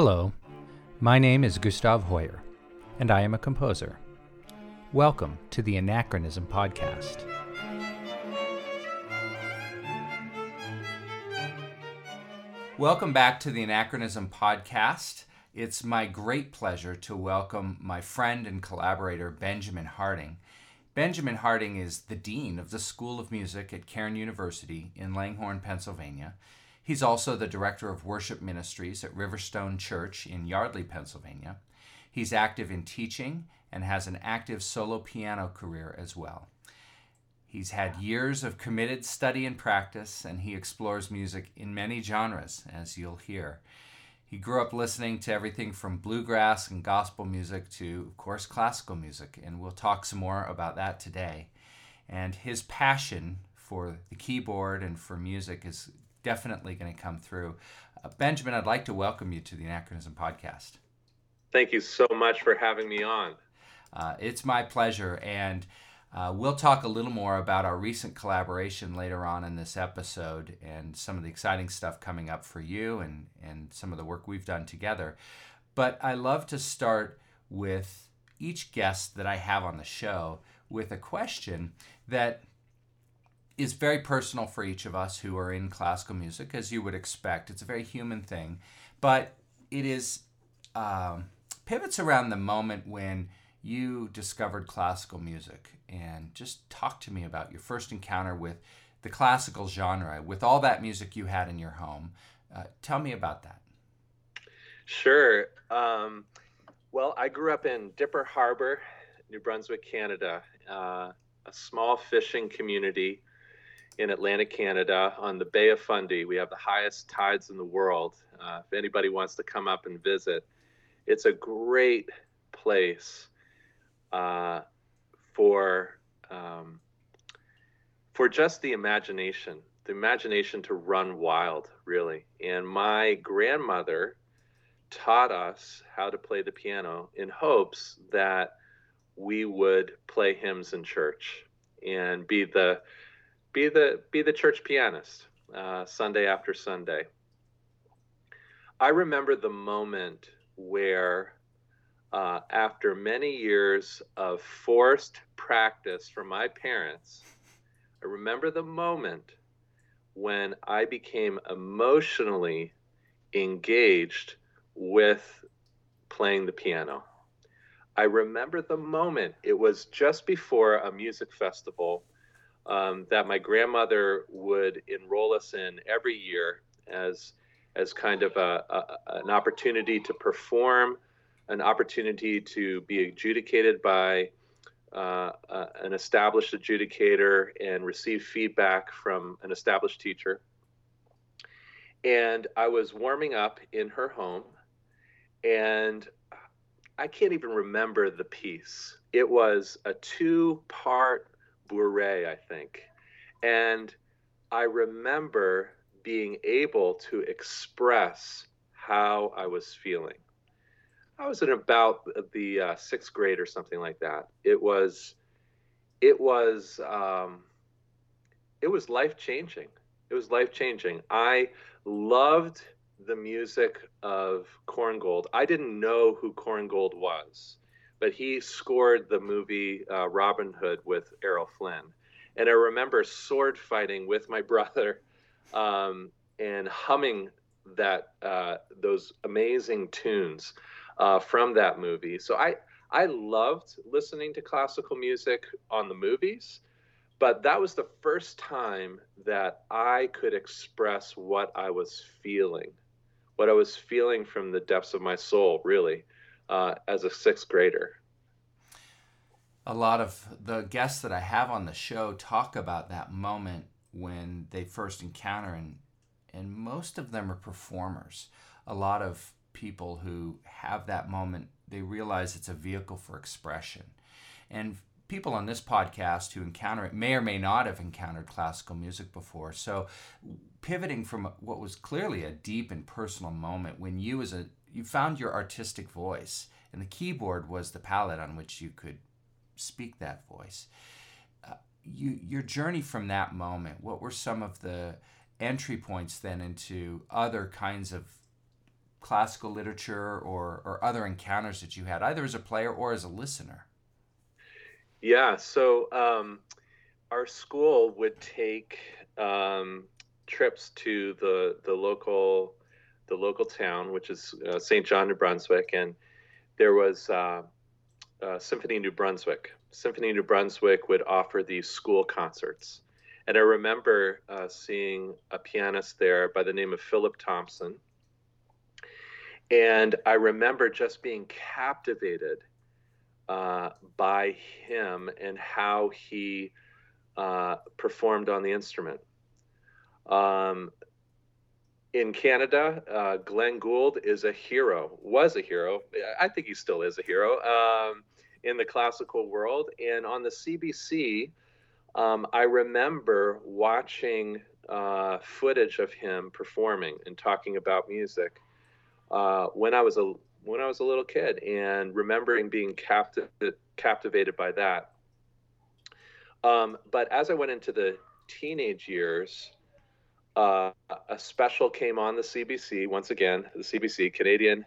Hello, my name is Gustav Hoyer, and I am a composer. Welcome to the Anachronism Podcast. Welcome back to the Anachronism Podcast. It's my great pleasure to welcome my friend and collaborator, Benjamin Harding. Benjamin Harding is the Dean of the School of Music at Cairn University in Langhorne, Pennsylvania. He's also the Director of Worship Ministries at Riverstone Church in Yardley, Pennsylvania. He's active in teaching and has an active solo piano career as well. He's had years of committed study and practice, and he explores music in many genres, as you'll hear. He grew up listening to everything from bluegrass and gospel music to, of course, classical music, and we'll talk some more about that today. And his passion for the keyboard and for music is definitely going to come through. Uh, Benjamin, I'd like to welcome you to the Anachronism podcast. Thank you so much for having me on. Uh, it's my pleasure. And uh, we'll talk a little more about our recent collaboration later on in this episode and some of the exciting stuff coming up for you and, and some of the work we've done together. But I love to start with each guest that I have on the show with a question that is very personal for each of us who are in classical music, as you would expect. It's a very human thing, but it is um, pivots around the moment when you discovered classical music and just talk to me about your first encounter with the classical genre with all that music you had in your home. Uh, tell me about that. Sure. Um, well i grew up in dipper harbor new brunswick canada uh, a small fishing community in atlantic canada on the bay of fundy we have the highest tides in the world uh, if anybody wants to come up and visit it's a great place uh, for um, for just the imagination, the imagination to run wild, really. And my grandmother taught us how to play the piano in hopes that we would play hymns in church and be the be the be the church pianist uh, Sunday after Sunday. I remember the moment where uh, after many years of forced practice from my parents, I remember the moment when I became emotionally engaged with playing the piano. I remember the moment, it was just before a music festival um, that my grandmother would enroll us in every year as, as kind of a, a, an opportunity to perform an opportunity to be adjudicated by uh, uh, an established adjudicator and receive feedback from an established teacher. And I was warming up in her home, and I can't even remember the piece. It was a two part bourrée, I think. And I remember being able to express how I was feeling. I was in about the uh, sixth grade or something like that. It was, it was, um, it was life changing. It was life changing. I loved the music of Korngold. I didn't know who Korngold was, but he scored the movie uh, Robin Hood with Errol Flynn, and I remember sword fighting with my brother, um, and humming that uh, those amazing tunes uh, from that movie. So I I loved listening to classical music on the movies, but that was the first time that I could express what I was feeling, what I was feeling from the depths of my soul, really, uh, as a sixth grader. A lot of the guests that I have on the show talk about that moment when they first encounter, and and most of them are performers. A lot of people who have that moment, they realize it's a vehicle for expression. And people on this podcast who encounter it may or may not have encountered classical music before. So, pivoting from what was clearly a deep and personal moment when you as a you found your artistic voice and the keyboard was the palette on which you could speak that voice. Uh, you your journey from that moment, what were some of the entry points then into other kinds of classical literature or, or other encounters that you had, either as a player or as a listener? Yeah, so um, our school would take um, trips to the the local the local town, which is uh, Saint John, New Brunswick, and there was uh, uh, Symphony New Brunswick. Symphony New Brunswick would offer these school concerts, and I remember uh, seeing a pianist there by the name of Philip Thompson, and I remember just being captivated uh, by him and how he uh, performed on the instrument. Um, in Canada, uh, Glenn Gould is a hero, was a hero. I think he still is a hero um, in the classical world. And on the CBC, um, I remember watching uh, footage of him performing and talking about music uh, when I was a when I was a little kid, and remembering being captiv- captivated by that. Um, but as I went into the teenage years, uh, a special came on the CBC once again, the CBC, Canadian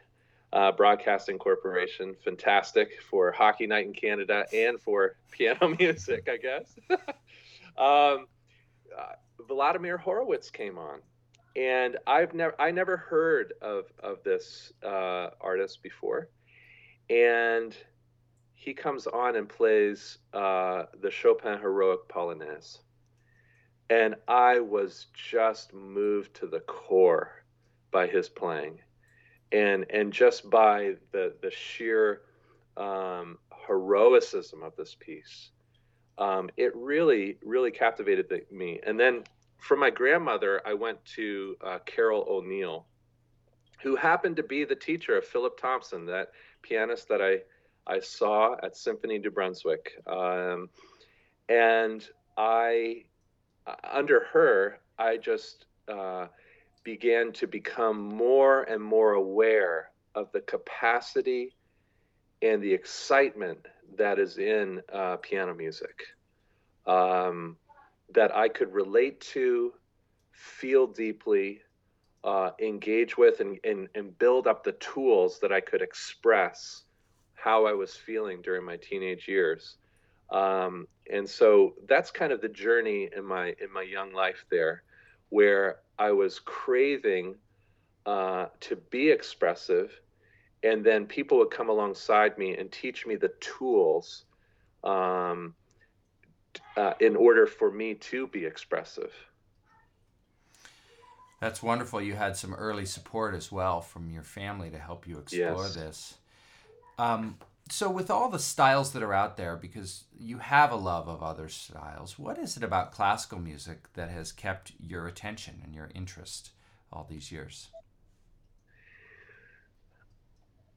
uh, Broadcasting Corporation, fantastic for Hockey Night in Canada and for piano music, I guess. um, uh, Vladimir Horowitz came on, and I've never I never heard of of this uh, artist before, and he comes on and plays uh, the Chopin Heroic Polonaise and I was just moved to the core by his playing, and and just by the the sheer um, heroicism of this piece. Um, it really really captivated the, me. And then from my grandmother, I went to uh, Carol O'Neill, who happened to be the teacher of Philip Thompson, that pianist that I I saw at Symphony New Brunswick, um, and I under her, I just uh, began to become more and more aware of the capacity and the excitement that is in uh, piano music um, that I could relate to, feel deeply, uh, engage with, and, and, and build up the tools that I could express how I was feeling during my teenage years. Um, and so that's kind of the journey in my in my young life there, where I was craving uh, to be expressive, and then people would come alongside me and teach me the tools um, uh, in order for me to be expressive. That's wonderful. You had some early support as well from your family to help you explore yes. this. Um, so with all the styles that are out there because you have a love of other styles what is it about classical music that has kept your attention and your interest all these years?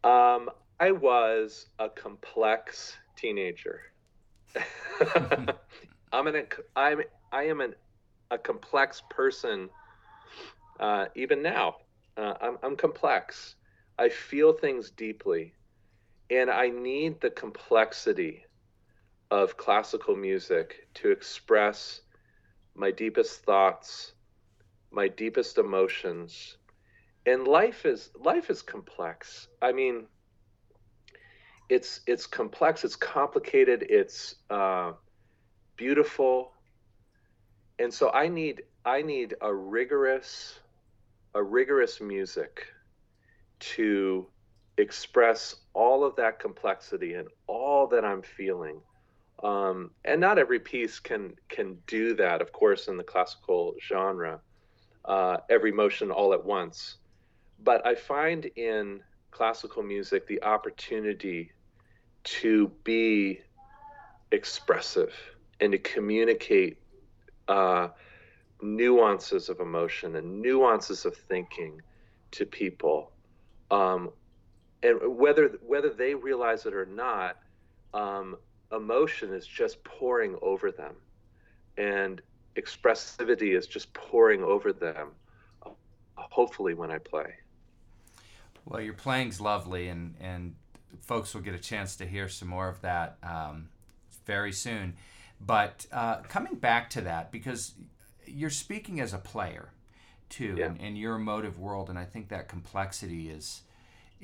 Um, i was a complex teenager. I'm an i'm i am an, a complex person uh, even now. Uh, I'm, I'm complex. I feel things deeply and I need the complexity of classical music to express my deepest thoughts, my deepest emotions. And life is life is complex. I mean, it's it's complex, it's complicated, it's uh, beautiful, and so I need I need a rigorous a rigorous music to express all of that complexity and all that I'm feeling. Um, and not every piece can can do that, of course, in the classical genre. Uh, every motion all at once, but I find in classical music the opportunity to be expressive and to communicate uh, nuances of emotion and nuances of thinking to people um, and whether whether they realize it or not, um, emotion is just pouring over them, and expressivity is just pouring over them. Hopefully, when I play. Well, your playing's lovely, and and folks will get a chance to hear some more of that um, very soon. But uh, coming back to that, because you're speaking as a player too, Yeah. and, and your emotive world. And I think that complexity is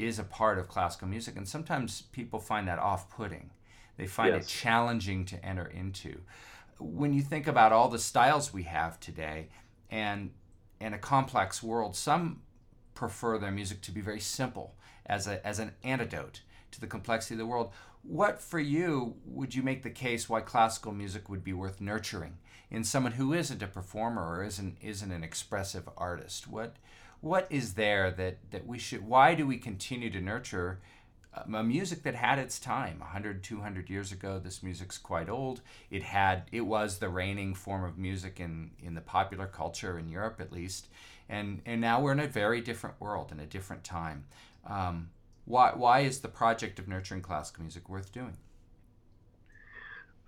is a part of classical music. And sometimes people find that off putting. They find Yes. it challenging to enter into. When you think about all the styles we have today and in a complex world, some prefer their music to be very simple as, a, as an antidote to the complexity of the world. What for you would you make the case why classical music would be worth nurturing in someone who isn't a performer or isn't isn't an expressive artist? What what is there that, that we should why do we continue to nurture um, a music that had its time? 100 200 years ago this music's quite old. It had it was the reigning form of music in in the popular culture in europe at least. And and now we're in a very different world in a different time. Um, why why is the project of nurturing classical music worth doing?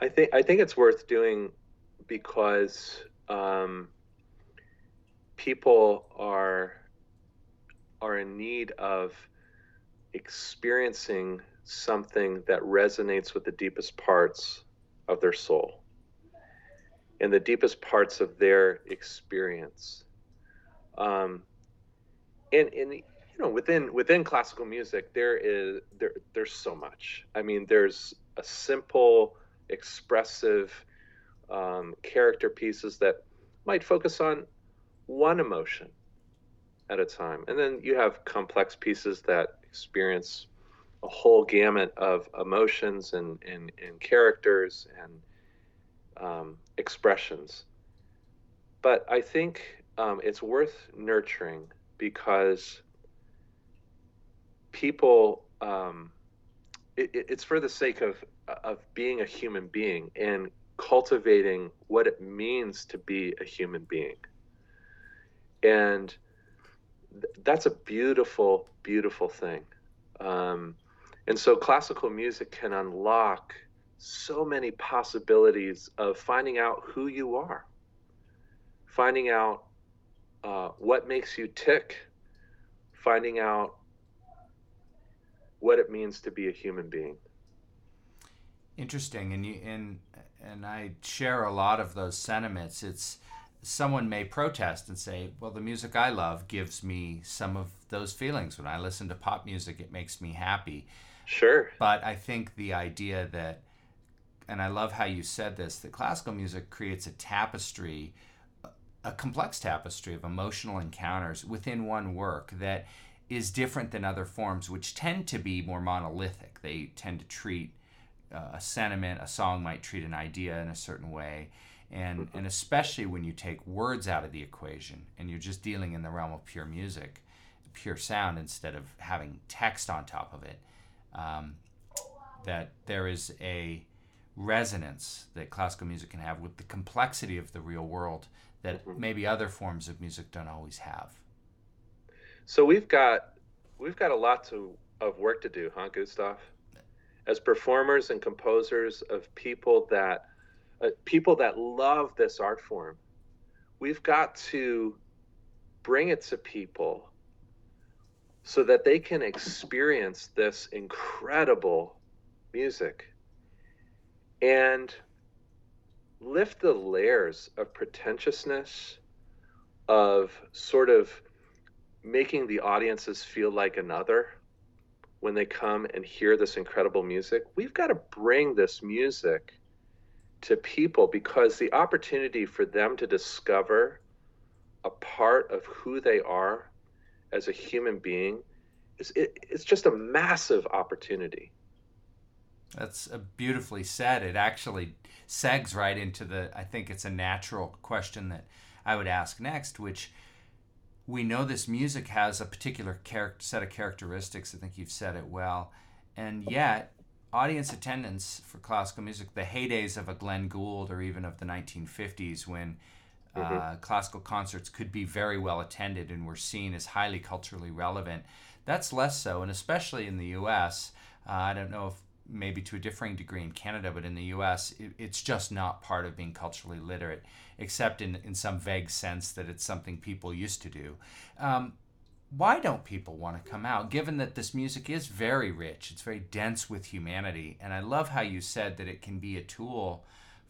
I think I think it's worth doing because um, people are are in need of experiencing something that resonates with the deepest parts of their soul and the deepest parts of their experience. Um, and and you know within within classical music there is there there's so much. I mean there's a simple expressive um, character pieces that might focus on one emotion at a time. And then you have complex pieces that experience a whole gamut of emotions and, and, and characters and um, expressions. But I think um, it's worth nurturing because people, um, it, it's for the sake of, of being a human being and cultivating what it means to be a human being. And th- that's a beautiful, beautiful thing. Um, and so classical music can unlock so many possibilities of finding out who you are, finding out uh, what makes you tick, finding out what it means to be a human being. Interesting, and you and and I share a lot of those sentiments. It's someone may protest and say, "Well, the music I love gives me some of those feelings. When I listen to pop music, it makes me happy." Sure. But I think the idea that, and I love how you said this, that classical music creates a tapestry, a complex tapestry of emotional encounters within one work that is different than other forms, which tend to be more monolithic. They tend to treat uh, a sentiment, a song might treat an idea in a certain way. And, and especially when you take words out of the equation and you're just dealing in the realm of pure music, pure sound, instead of having text on top of it, um, that there is a resonance that classical music can have with the complexity of the real world that maybe other forms of music don't always have. So we've got we've got a lot to, of work to do, huh, Gustav? As performers and composers of people that uh, people that love this art form, we've got to bring it to people so that they can experience this incredible music and lift the layers of pretentiousness of sort of making the audiences feel like another when they come and hear this incredible music. We've got to bring this music to people because the opportunity for them to discover a part of who they are as a human being is it, it's just a massive opportunity. That's beautifully said. It actually segs right into the. I think it's a natural question that I would ask next, which we know this music has a particular character, set of characteristics. I think you've said it well, and yet audience attendance for classical music, the heydays of a Glenn Gould or even of the 1950s, when uh, Mhm. classical concerts could be very well attended and were seen as highly culturally relevant. That's less so, and especially in the U.S. Uh, I don't know if maybe to a differing degree in Canada, but in the U.S., it, it's just not part of being culturally literate, except in in some vague sense that it's something people used to do. Um, why don't people want to come out given that this music is very rich it's very dense with humanity and i love how you said that it can be a tool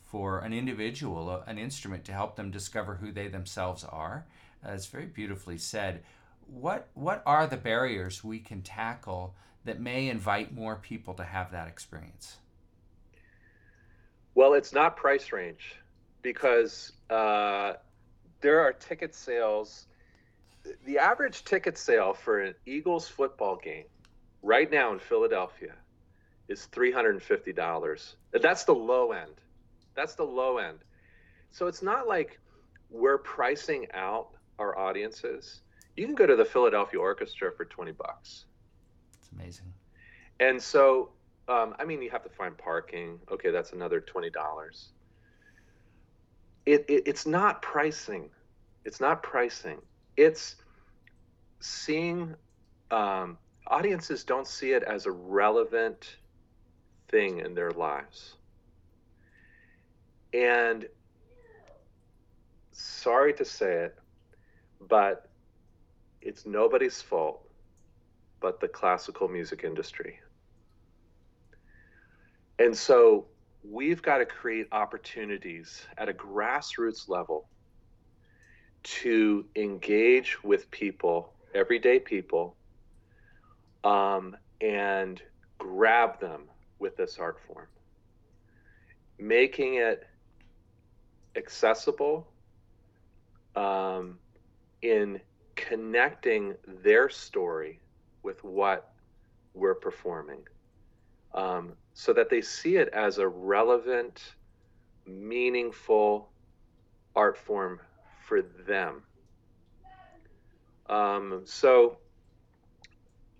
for an individual an instrument to help them discover who they themselves are Uh, it's very beautifully said. What what are the barriers we can tackle that may invite more people to have that experience? Well, it's not price range because uh, there are ticket sales. The average ticket sale for an Eagles football game right now in Philadelphia is $350. That's the low end. That's the low end. So it's not like we're pricing out our audiences. You can go to the Philadelphia Orchestra for 20 bucks. It's amazing. And so, um, I mean, you have to find parking. Okay, that's another $20. It, it, it's not pricing. It's not pricing. It's seeing um, audiences don't see it as a relevant thing in their lives. And sorry to say it, but it's nobody's fault but the classical music industry. And so we've got to create opportunities at a grassroots level to engage with people, everyday people, um, and grab them with this art form, making it accessible um, in connecting their story with what we're performing um, so that they see it as a relevant, meaningful art form for them. Um, so,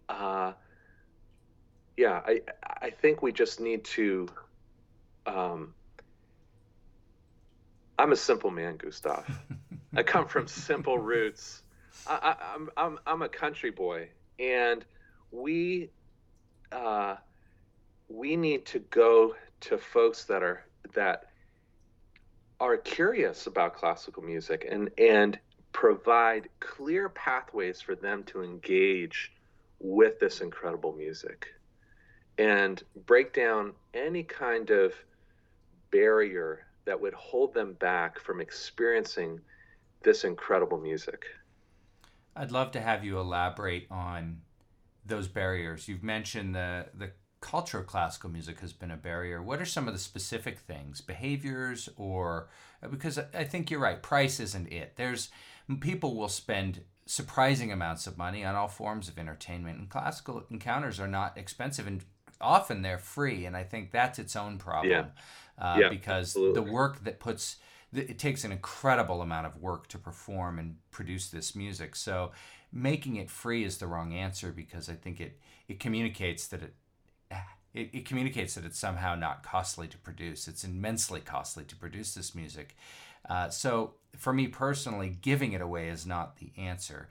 uh, yeah, I I think we just need to. Um, I'm a simple man, Gustav. I come from simple roots. I, am I'm, I'm I'm a country boy, and we uh, we need to go to folks that are that are curious about classical music and and provide clear pathways for them to engage with this incredible music and break down any kind of barrier that would hold them back from experiencing this incredible music. I'd love to have you elaborate on those barriers. You've mentioned the the culture of classical music has been a barrier. What are some of the specific things, behaviors, or because I think you're right, price isn't it. There's people will spend surprising amounts of money on all forms of entertainment, and classical encounters are not expensive, and often they're free. And I think that's its own problem, yeah. Uh, yeah, because absolutely. the work that puts it takes an incredible amount of work to perform and produce this music. So making it free is the wrong answer because I think it it communicates that it it, it, communicates that it's somehow not costly to produce. It's immensely costly to produce this music. Uh, so for me personally, giving it away is not the answer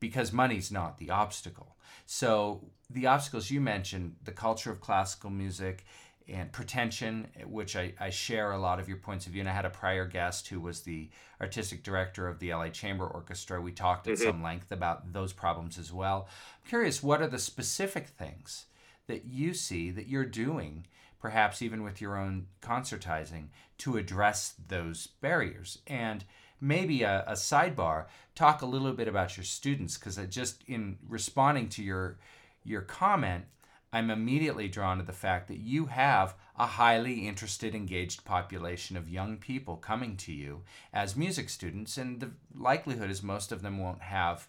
because money's not the obstacle. So the obstacles you mentioned, the culture of classical music, and pretension, which I, I share a lot of your points of view. And I had a prior guest who was the artistic director of the LA Chamber Orchestra. We talked at mm-hmm. some length about those problems as well. I'm curious, what are the specific things that you see that you're doing, perhaps even with your own concertizing, to address those barriers? And maybe a, a sidebar, talk a little bit about your students, because just in responding to your your comment, I'm immediately drawn to the fact that you have a highly interested, engaged population of young people coming to you as music students, and the likelihood is most of them won't have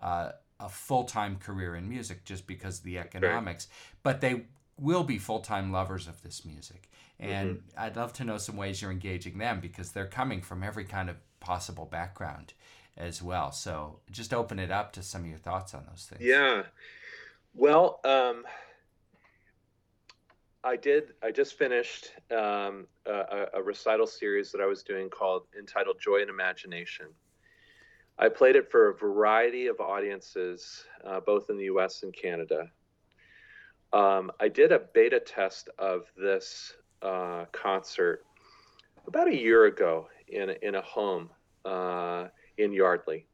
uh, a full time career in music just because of the economics, right. but they will be full time lovers of this music. And mm-hmm. I'd love to know some ways you're engaging them because they're coming from every kind of possible background as well. So just open it up to some of your thoughts on those things. Yeah. Well, um, I did. I just finished um, a, a, recital series that I was doing called entitled "Joy and Imagination." I played it for a variety of audiences, uh, both in the U.S. and Canada. Um, I did a beta test of this uh, concert about a year ago in in a home uh, in Yardley,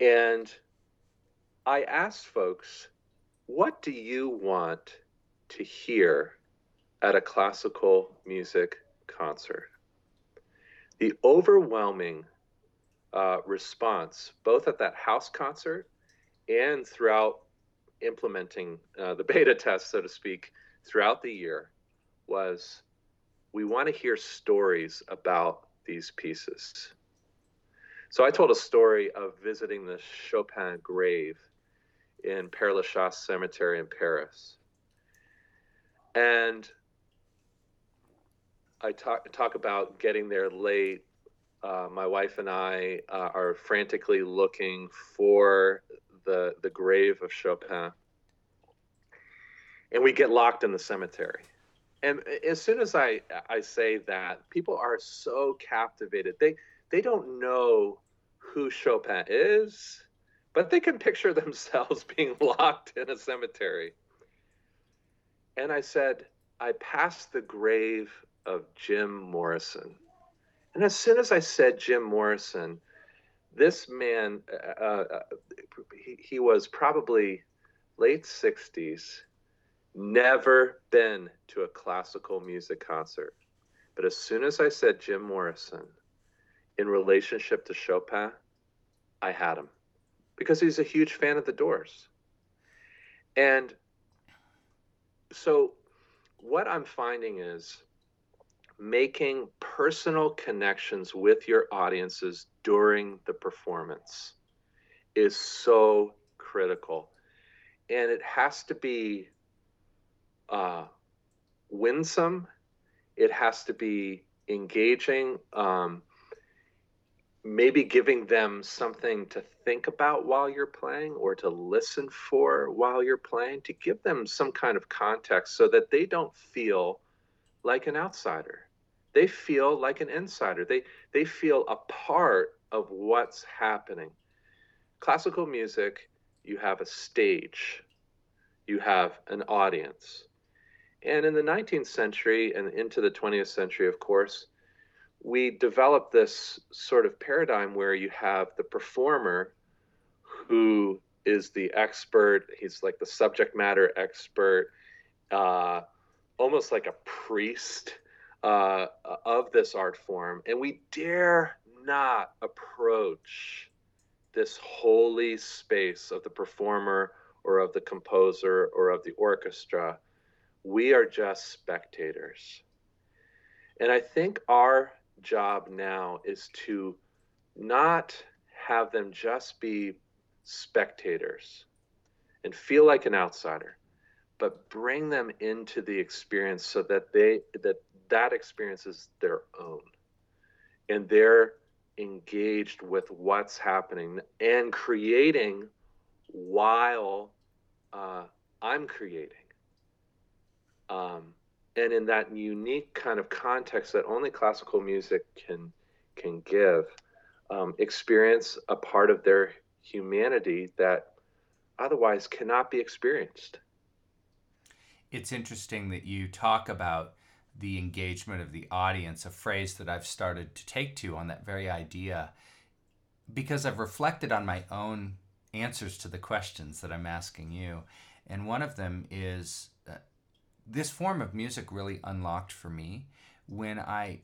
and I asked folks, "What do you want?" to hear at a classical music concert. The overwhelming uh, response, both at that house concert and throughout implementing uh, the beta test, so to speak, throughout the year, was we want to hear stories about these pieces. So I told a story of visiting the Chopin grave in Père Lachaise Cemetery in Paris. And I talk, talk about getting there late. Uh, my wife and I uh, are frantically looking for the, the grave of Chopin. And we get locked in the cemetery. And as soon as I, I say that, people are so captivated. They, they don't know who Chopin is, but they can picture themselves being locked in a cemetery. And I said, I passed the grave of Jim Morrison. And as soon as I said Jim Morrison, this man, uh, uh, he, he was probably late 60s, never been to a classical music concert. But as soon as I said Jim Morrison in relationship to Chopin, I had him because he's a huge fan of the doors. And so what I'm finding is making personal connections with your audiences during the performance is so critical. And it has to be uh, winsome, it has to be engaging, um, maybe giving them something to think about while you're playing or to listen for while you're playing, to give them some kind of context so that they don't feel like an outsider they feel like an insider. They they feel a part of what's happening. Classical music, you have a stage, you have an audience. And in the 19th century and into the 20th century, of course, we developed this sort of paradigm where you have the performer who is the expert, he's like the subject matter expert, uh, almost like a priest uh, of this art form, and we dare not approach this holy space of the performer or of the composer or of the orchestra. We are just spectators. And I think our job now is to not have them just be spectators and feel like an outsider but bring them into the experience so that they that that experience is their own and they're engaged with what's happening and creating while uh, I'm creating. Um, and in that unique kind of context that only classical music can can give, um, experience a part of their humanity that otherwise cannot be experienced. It's interesting that you talk about the engagement of the audience, a phrase that I've started to take to on that very idea because I've reflected on my own answers to the questions that I'm asking you. And one of them is uh, this form of music really unlocked for me when I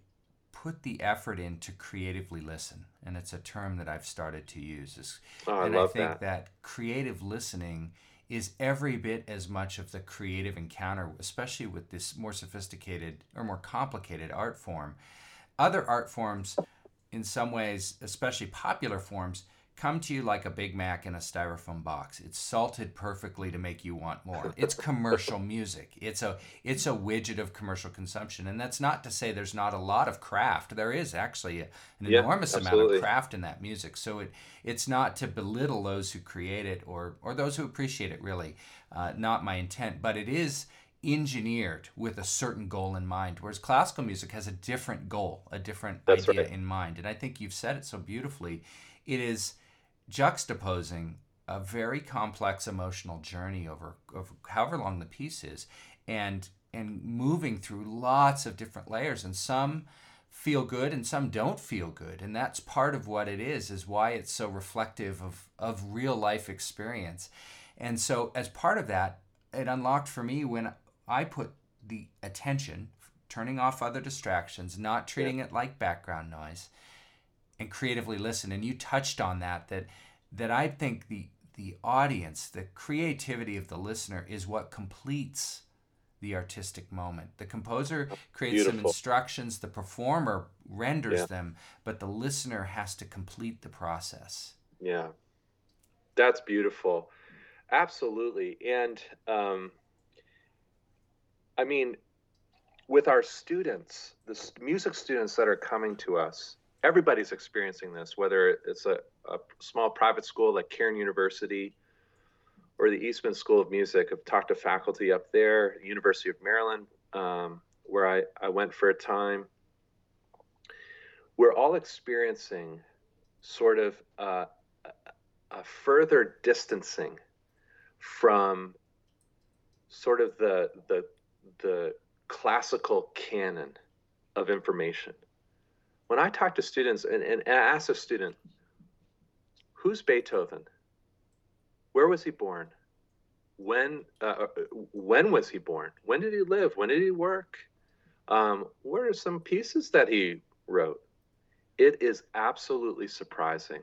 put the effort in to creatively listen. And it's a term that I've started to use. Oh, I and I think that. that creative listening is every bit as much of the creative encounter, especially with this more sophisticated or more complicated art form. Other art forms, in some ways, especially popular forms, come to you like a Big Mac in a styrofoam box. It's salted perfectly to make you want more. It's commercial music. It's a it's a widget of commercial consumption, and that's not to say there's not a lot of craft. There is actually a, an Yeah, enormous amount of craft in that music. So it it's not to belittle those who create it or or those who appreciate it. Really, uh, not my intent, but it is engineered with a certain goal in mind whereas classical music has a different goal a different That's idea right. in mind and i think you've said it so beautifully it is juxtaposing a very complex emotional journey over, over however long the piece is and and moving through lots of different layers. And some feel good and some don't feel good. And that's part of what it is is why it's so reflective of of real life experience. And so as part of that it unlocked for me when i put the attention turning off other distractions not treating it like background noise and creatively listen. And you touched on that that that I think the the audience, the creativity of the listener is what completes the artistic moment. The composer creates Beautiful. some instructions, the performer renders yeah. them, but the listener has to complete the process. Yeah. That's beautiful. Absolutely. And um, I mean, with our students, the music students that are coming to us, everybody's experiencing this, whether it's a, a small private school like Cairn University or the Eastman School of Music. I've talked to faculty up there, University of Maryland, um, where I, I went for a time. We're all experiencing sort of uh, a further distancing from sort of the the the classical canon of information. When I talk to students and, and ask a student, who's Beethoven? Where was he born? When uh, uh, when was he born? When did he live? When did he work? Um, what are some pieces that he wrote? It is absolutely surprising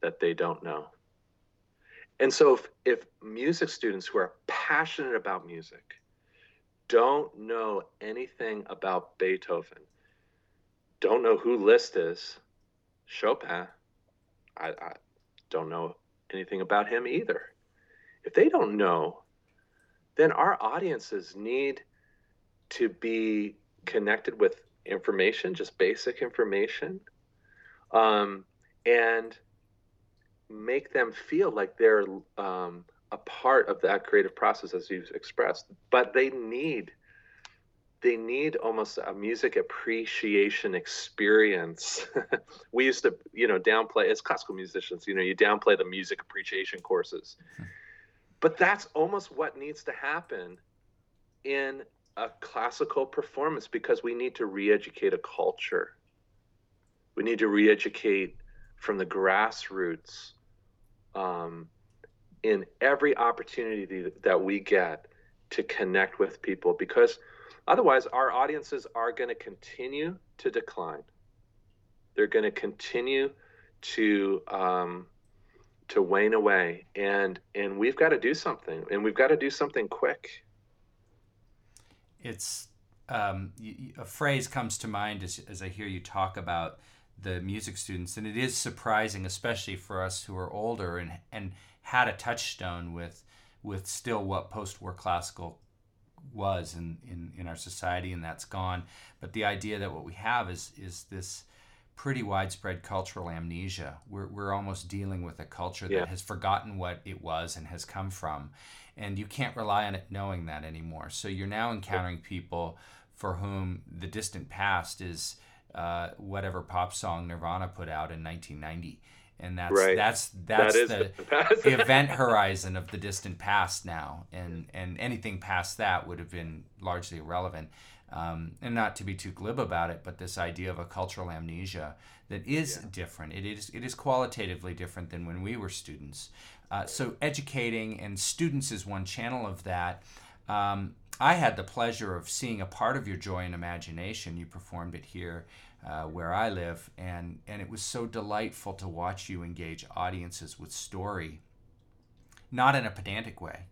that they don't know. And so, if, if music students who are passionate about music don't know anything about Beethoven, don't know who Liszt is, Chopin, I, I don't know anything about him either. If they don't know, then our audiences need to be connected with information, just basic information, um, and make them feel like they're um, a part of that creative process, as you've expressed. But they need they need almost a music appreciation experience. we used to, you know, downplay as classical musicians, you know, you downplay the music appreciation courses. But that's almost what needs to happen in a classical performance because we need to re-educate a culture. We need to re-educate from the grassroots um, in every opportunity that we get to connect with people because – Otherwise, our audiences are going to continue to decline. They're going to continue to um, to wane away, and and we've got to do something, and we've got to do something quick. It's um, a phrase comes to mind as, as I hear you talk about the music students, and it is surprising, especially for us who are older and and had a touchstone with with still what post-war classical was in, in, in our society, and that's gone. But the idea that what we have is is this pretty widespread cultural amnesia. We're, we're almost dealing with a culture that yeah. has forgotten what it was and has come from. And you can't rely on it knowing that anymore. So you're now encountering people for whom the distant past is uh, whatever pop song Nirvana put out in 1990 and that's right. that's that's that the, the event horizon of the distant past now and and anything past that would have been largely irrelevant um, and not to be too glib about it but this idea of a cultural amnesia that is yeah. different it is it is qualitatively different than when we were students uh, so educating and students is one channel of that um, I had the pleasure of seeing a part of your joy and imagination. You performed it here uh, where I live, and and it was so delightful to watch you engage audiences with story, not in a pedantic way,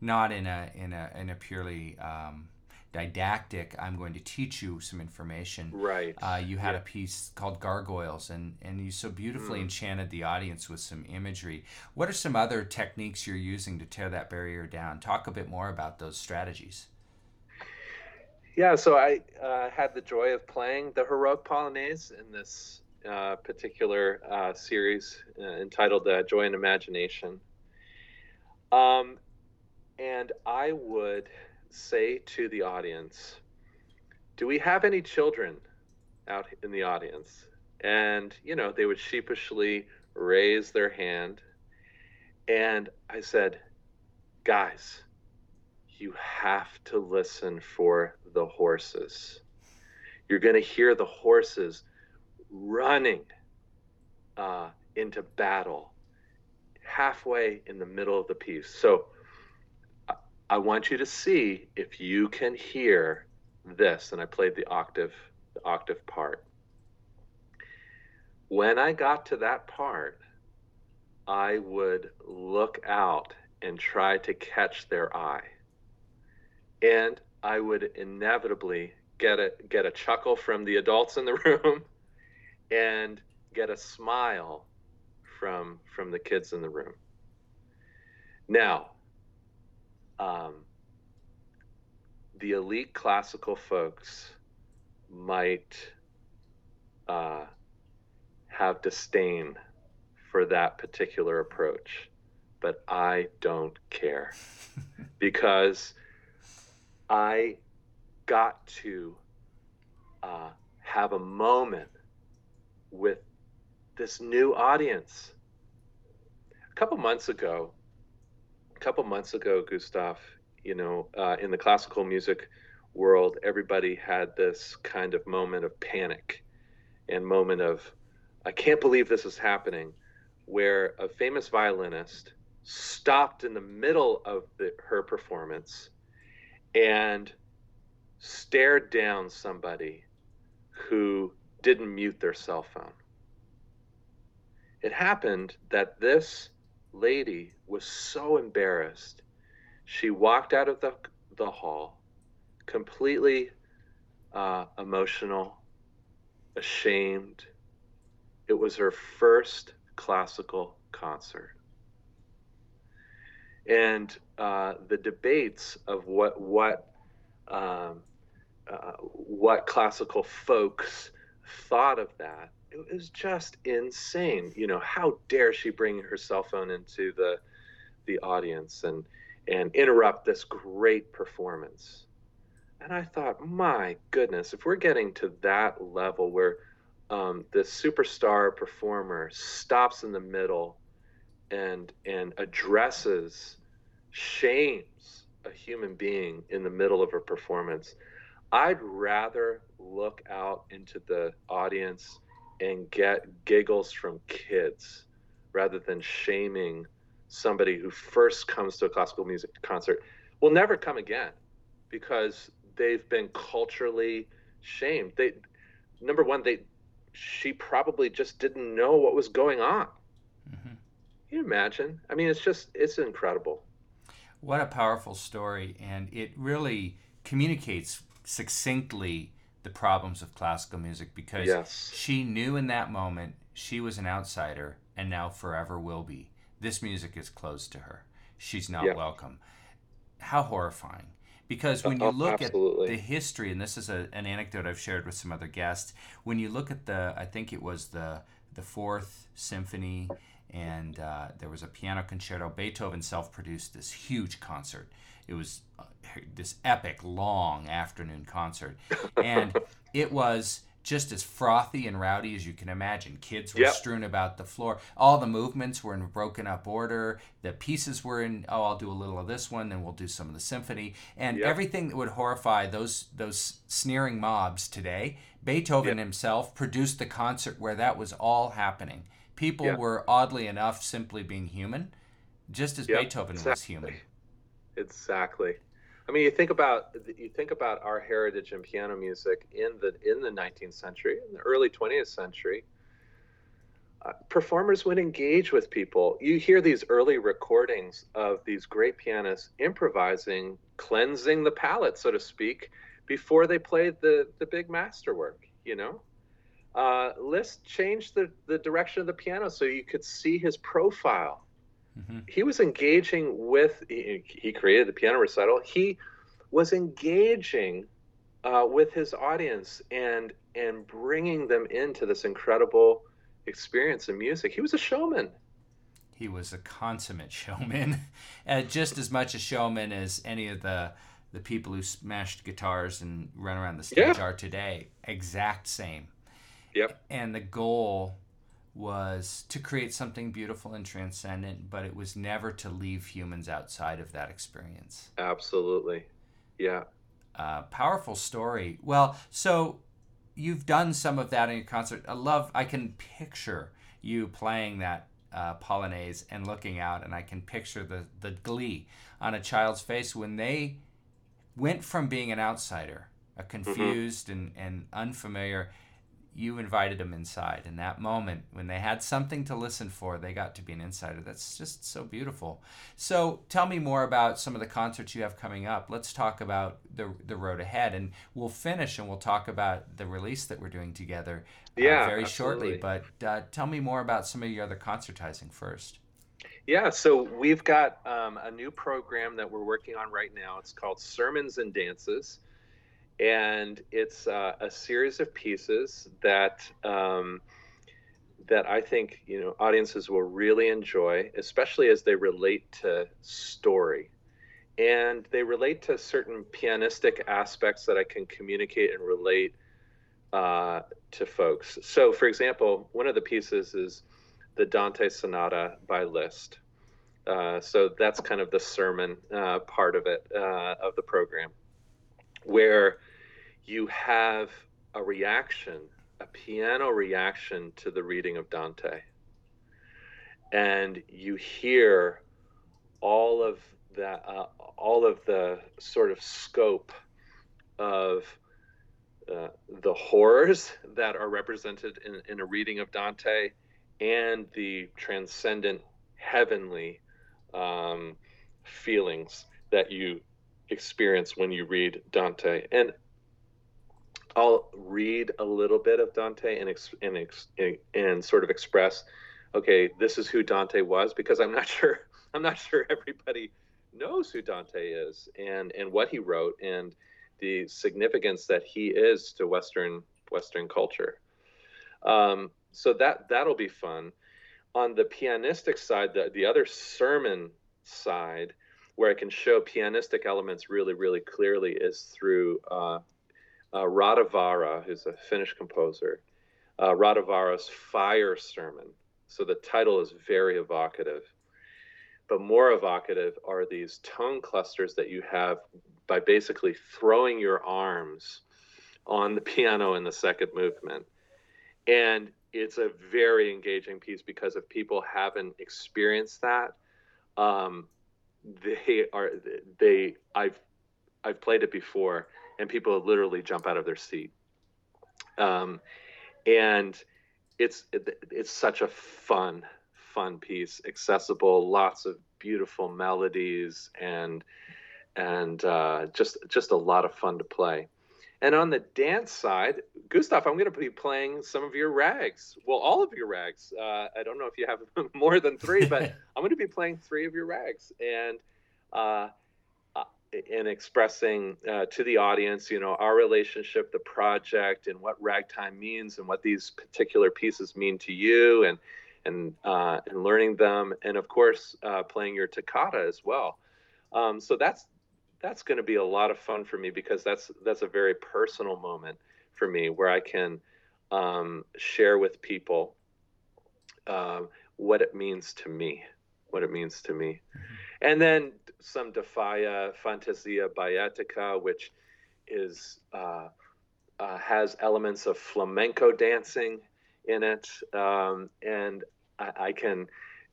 not in a in a in a purely um, didactic. I'm going to teach you some information. Right. Uh, you had yeah. a piece called Gargoyles, and and you so beautifully mm. enchanted the audience with some imagery. What are some other techniques you're using to tear that barrier down? Talk a bit more about those strategies. Yeah, so I uh, had the joy of playing the heroic polonaise in this uh, particular uh, series uh, entitled uh, "Joy and Imagination," um, and I would say to the audience, "Do we have any children out in the audience?" And you know, they would sheepishly raise their hand, and I said, "Guys." you have to listen for the horses. You're going to hear the horses running uh, into battle halfway in the middle of the piece. So I want you to see if you can hear this. And I played the octave, the octave part. when I got to that part, I would look out and try to catch their eye. And I would inevitably get a get a chuckle from the adults in the room and get a smile from from the kids in the room. Now, um, the elite classical folks might uh, have disdain for that particular approach, but I don't care because I got to uh, have a moment with this new audience. A couple months ago, a couple months ago, Gustav, you know, uh, in the classical music world, everybody had this kind of moment of panic and moment of, I can't believe this is happening, where a famous violinist stopped in the middle of the, her performance and stared down somebody who didn't mute their cell phone. It happened that this lady was so embarrassed. She walked out of the, the hall completely uh, emotional, ashamed. It was her first classical concert. And uh, the debates of what what um, uh, what classical folks thought of that it was just insane. You know, how dare she bring her cell phone into the the audience and and interrupt this great performance? And I thought, my goodness, if we're getting to that level where um, this superstar performer stops in the middle and and addresses, shames a human being in the middle of a performance, I'd rather look out into the audience and get giggles from kids rather than shaming somebody who first comes to a classical music concert will never come again because they've been culturally shamed. They number one, they she probably just didn't know what was going on. Mm-hmm. Can you imagine? I mean, it's just it's incredible. What a powerful story, and it really communicates succinctly the problems of classical music because yes. she knew in that moment she was an outsider and now forever will be. This music is closed to her. She's not yeah. welcome. How horrifying. Because when you oh, look Absolutely. at the history, and this is a, an anecdote I've shared with some other guests, when you look at the, I think it was the the fourth symphony, and uh, there was a piano concerto. Beethoven self-produced this huge concert. It was uh, this epic, long afternoon concert, and it was just as frothy and rowdy as you can imagine. Kids were yep. strewn about the floor. All the movements were in broken up order. The pieces were in, oh, I'll do a little of this one, then we'll do some of the symphony. And yep. everything that would horrify those those sneering mobs today, Beethoven yep. himself produced the concert where that was all happening. People were oddly enough simply being human, just as Beethoven exactly. was human. Exactly. I mean, you think about you think about our heritage in piano music in the in the 19th century, in the early 20th century. Uh, performers would engage with people. You hear these early recordings of these great pianists improvising, cleansing the palate, so to speak, before they played the the big masterwork. You know, uh, Liszt changed the the direction of the piano so you could see his profile Mm-hmm. He was engaging with, he, he, created the piano recital. He was engaging uh, with his audience and and bringing them into this incredible experience of music. He was a showman. He was a consummate showman, uh, just as much a showman as any of the the people who smashed guitars and run around the stage yeah. are today. Exact same. Yep. And the goal was to create something beautiful and transcendent, but it was never to leave humans outside of that experience. Absolutely. Yeah. Uh, powerful story. Well, so you've done some of that in your concert. I love, I can picture you playing that uh, Polonaise and looking out, and I can picture the, the glee on a child's face when they went from being an outsider, a mm-hmm. confused mm-hmm. and, and unfamiliar you invited them inside. In that moment, when they had something to listen for, they got to be an insider. That's just so beautiful. So tell me more about some of the concerts you have coming up. Let's talk about the the road ahead, and we'll finish and we'll talk about the release that we're doing together. Uh, yeah, very absolutely. shortly. But uh, tell me more about some of your other concertizing first. Yeah, so we've got um, a new program that we're working on right now. It's called Sermons and Dances and it's uh, a series of pieces that um, that I think you know audiences will really enjoy, especially as they relate to story, and they relate to certain pianistic aspects that I can communicate and relate uh, to folks. So, for example, one of the pieces is the Dante Sonata by Liszt. Uh, so that's kind of the sermon uh, part of it uh, of the program, where you have a reaction, a piano reaction to the reading of Dante. And you hear all of that, uh, all of the sort of scope of uh, the horrors that are represented in, in, a reading of Dante and the transcendent heavenly um, feelings that you experience when you read Dante. And I'll read a little bit of Dante and and and sort of express, okay, this is who Dante was because I'm not sure I'm not sure everybody knows who Dante is and and what he wrote and the significance that he is to Western Western culture. Um, so that that'll be fun. On the pianistic side, the the other sermon side, where I can show pianistic elements really really clearly is through uh, uh, Rautavaara, who's a Finnish composer, uh, Rautavaara's Fire Sermon. So the title is very evocative. But more evocative are these tone clusters that you have by basically throwing your arms on the piano in the second movement. And it's a very engaging piece because if people haven't experienced that, um, they are they I've I've played it before and people literally jump out of their seat. Um, and it's it, it's such a fun fun piece, accessible, lots of beautiful melodies, and and uh, just just a lot of fun to play. And on the dance side, Gustav, I'm going to be playing some of your rags. Well, all of your rags. Uh, I don't know if you have more than three, but I'm going to be playing three of your rags. And uh, in expressing uh, to the audience, you know, our relationship, the project, and what ragtime means, and what these particular pieces mean to you, and and uh, and learning them, and of course, uh, playing your toccata as well. Um, so that's that's going to be a lot of fun for me because that's that's a very personal moment for me where I can um, share with people um, what it means to me, what it means to me. Mm-hmm. And then some de Falla Fantasia Baetica, which is uh, uh, has elements of flamenco dancing in it, um, and I, I can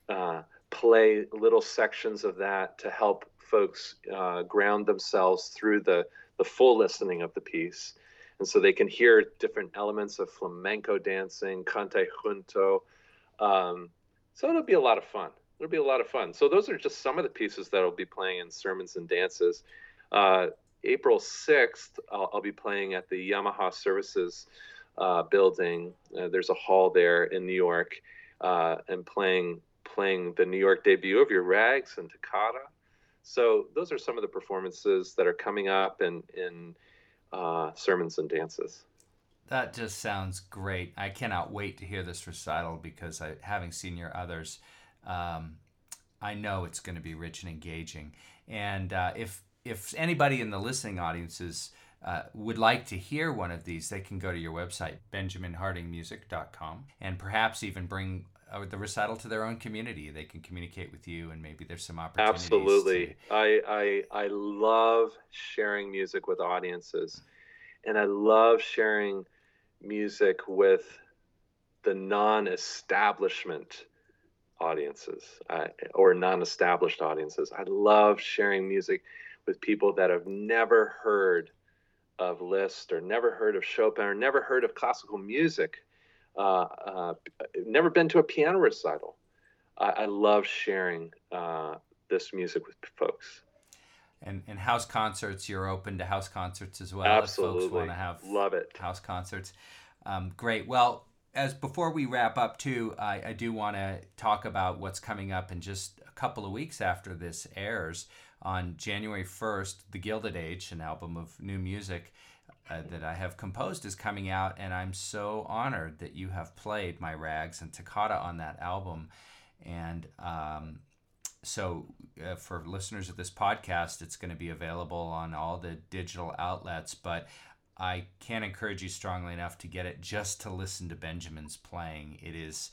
uh, play little sections of that to help folks uh, ground themselves through the the full listening of the piece, and so they can hear different elements of flamenco dancing, cante jondo. Um, so it'll be a lot of fun it'll be a lot of fun. So those are just some of the pieces that I'll be playing in sermons and dances. Uh, April 6th, I'll, I'll, be playing at the Yamaha Services uh, building. Uh, there's a hall there in New York, uh, and playing playing the New York debut of your Rags and Toccata. So those are some of the performances that are coming up in in uh, sermons and dances. That just sounds great. I cannot wait to hear this recital because I, having seen your others, um, I know it's going to be rich and engaging. And uh, if if anybody in the listening audiences uh, would like to hear one of these, they can go to your website, benjaminhardingmusic.com, and perhaps even bring the recital to their own community. They can communicate with you, and maybe there's some opportunities. Absolutely, to... I, I I love sharing music with audiences, and I love sharing music with the non-establishment audiences uh, or non-established audiences. I love sharing music with people that have never heard of Liszt or never heard of Chopin or never heard of classical music, uh, uh, never been to a piano recital, I, I love sharing uh, this music with folks. And, and house concerts, you're open to house concerts as well. Absolutely, folks want to have love it. House concerts, um, great. Well, as before we wrap up too, I, I do want to talk about what's coming up in just a couple of weeks after this airs on January 1st, The Gilded Age, an album of new music uh, that I have composed, is coming out, and I'm so honored that you have played my rags and toccata on that album. And um, so, uh, for listeners of this podcast, it's going to be available on all the digital outlets, but I can't encourage you strongly enough to get it just to listen to Benjamin's playing. It is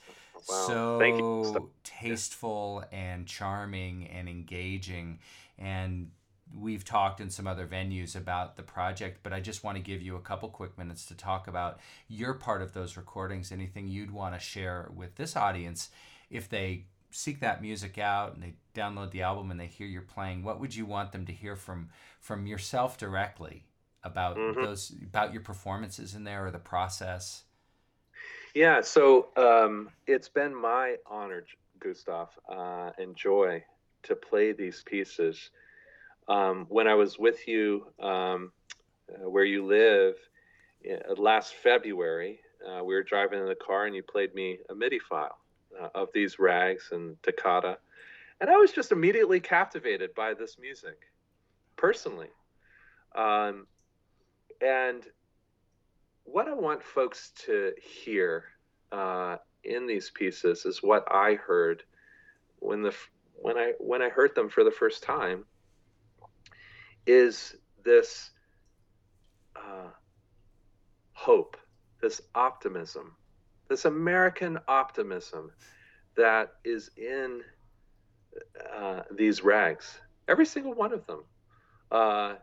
wow. so tasteful and charming and engaging and we've talked in some other venues about the project, but I just want to give you a couple quick minutes to talk about your part of those recordings, anything you'd want to share with this audience if they seek that music out and they download the album and they hear you're playing, what would you want them to hear from from yourself directly about mm-hmm. those about your performances in there or the process? Yeah, so um, it's been my honor, Gustav, uh, and joy to play these pieces. Um, when I was with you um, uh, where you live uh, last February, uh, we were driving in the car and you played me a MIDI file uh, of these rags and toccata. And I was just immediately captivated by this music personally. Um, and what I want folks to hear uh, in these pieces is what I heard when the when I when I heard them for the first time is this uh, hope, this optimism, this American optimism that is in uh, these rags. Every single one of them. Uh,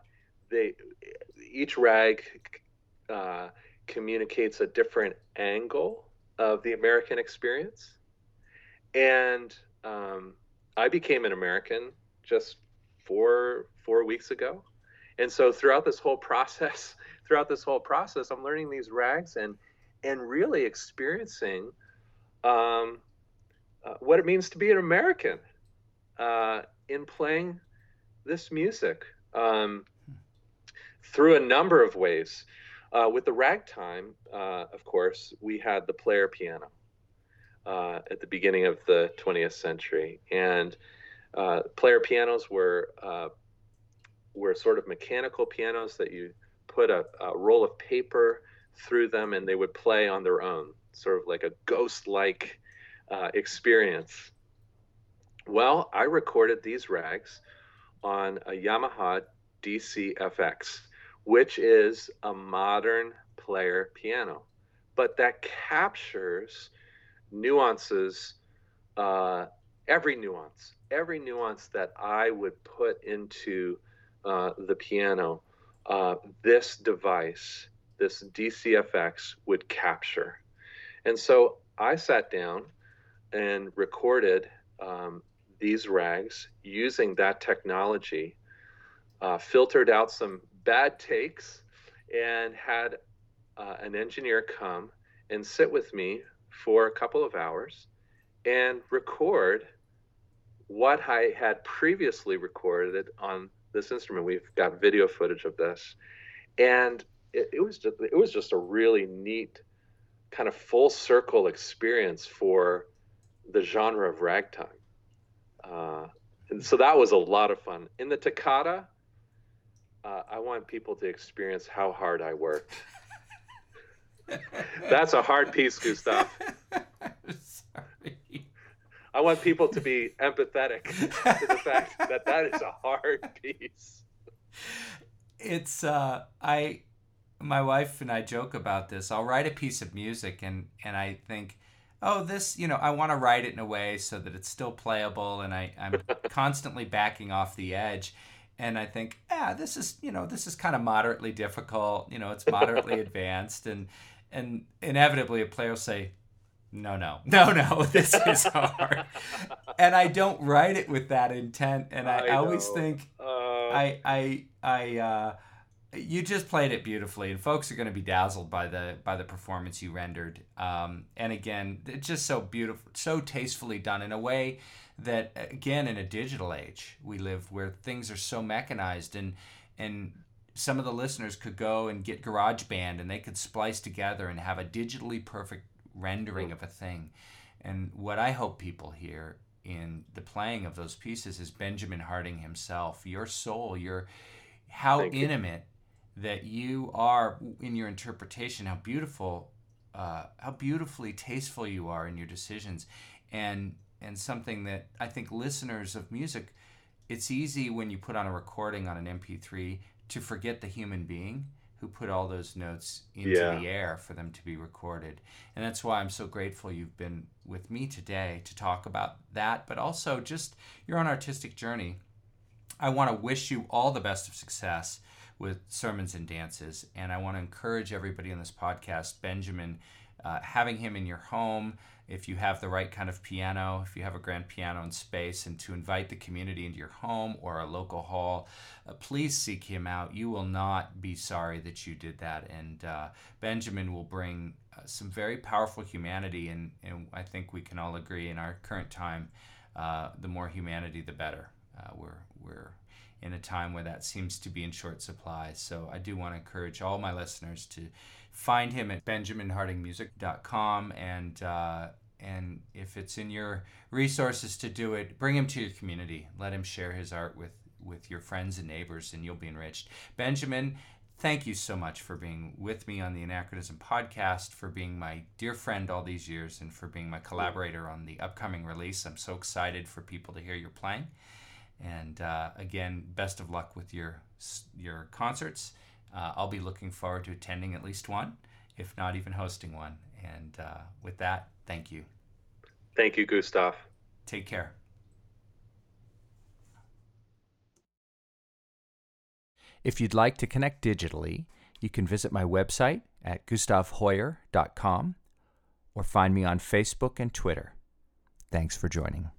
they each rag uh, communicates a different angle of the American experience, and um, I became an American just four four weeks ago, and so throughout this whole process, throughout this whole process, I'm learning these rags and and really experiencing um, uh, what it means to be an American uh, in playing this music um, through a number of ways. Uh, with the ragtime, uh, of course, we had the player piano uh, at the beginning of the 20th century, and uh, player pianos were uh, were sort of mechanical pianos that you put a, a, roll of paper through them, and they would play on their own, sort of like a ghost-like uh, experience. Well, I recorded these rags on a Yamaha DCFX, which is a modern player piano, but that captures nuances, uh, every nuance, every nuance that I would put into uh, the piano, uh, this device, this DCFX would capture. And so I sat down and recorded um, these rags using that technology, uh, filtered out some bad takes, and had uh, an engineer come and sit with me for a couple of hours and record what I had previously recorded on this instrument. We've got video footage of this, and it, it was just it was just a really neat kind of full circle experience for the genre of ragtime. Uh, and so that was a lot of fun. In the toccata, uh, I want people to experience how hard I worked. That's a hard piece, Gustav. I want people to be empathetic to the fact that that is a hard piece. It's uh, I, my wife and I joke about this. I'll write a piece of music and and I think, oh, this, you know, I want to write it in a way so that it's still playable, and I I'm constantly backing off the edge and I think, yeah, this is you know this is kind of moderately difficult. You know, it's moderately advanced, and and inevitably a player will say, no, no, no, no, this is hard. and I don't write it with that intent. And I, I always think uh... I, I, I, uh, you just played it beautifully, and folks are going to be dazzled by the by the performance you rendered. Um, and again, it's just so beautiful, so tastefully done in a way that, again, in a digital age we live, where things are so mechanized, and and some of the listeners could go and get GarageBand, and they could splice together and have a digitally perfect rendering of a thing. And what I hope people hear in the playing of those pieces is Benjamin Harding himself, your soul, your how Thank you. intimate that you are in your interpretation, how beautiful, uh, how beautifully tasteful you are in your decisions, and and something that I think listeners of music, it's easy when you put on a recording on an MP3 to forget the human being who put all those notes into Yeah. the air for them to be recorded. And that's why I'm so grateful you've been with me today to talk about that, but also just your own artistic journey. I want to wish you all the best of success with sermons and dances. And I want to encourage everybody on this podcast, Benjamin, uh, having him in your home, if you have the right kind of piano, if you have a grand piano in space, and to invite the community into your home or a local hall, uh, please seek him out. You will not be sorry that you did that. And uh, Benjamin will bring uh, some very powerful humanity. And, and I think we can all agree in our current time, uh, the more humanity, the better. Uh, we're, we're in a time where that seems to be in short supply. So I do want to encourage all my listeners to find him at benjaminhardingmusic.com and uh, and if it's in your resources to do it, bring him to your community. Let him share his art with with your friends and neighbors, and you'll be enriched. Benjamin, thank you so much for being with me on the Anachronism podcast, for being my dear friend all these years, and for being my collaborator on the upcoming release. I'm so excited for people to hear your playing. And uh, again, best of luck with your your concerts. Uh, I'll be looking forward to attending at least one, if not even hosting one. And uh, with that, thank you. Thank you, Gustav. Take care. If you'd like to connect digitally, you can visit my website at gustavhoyer.com or find me on Facebook and Twitter. Thanks for joining.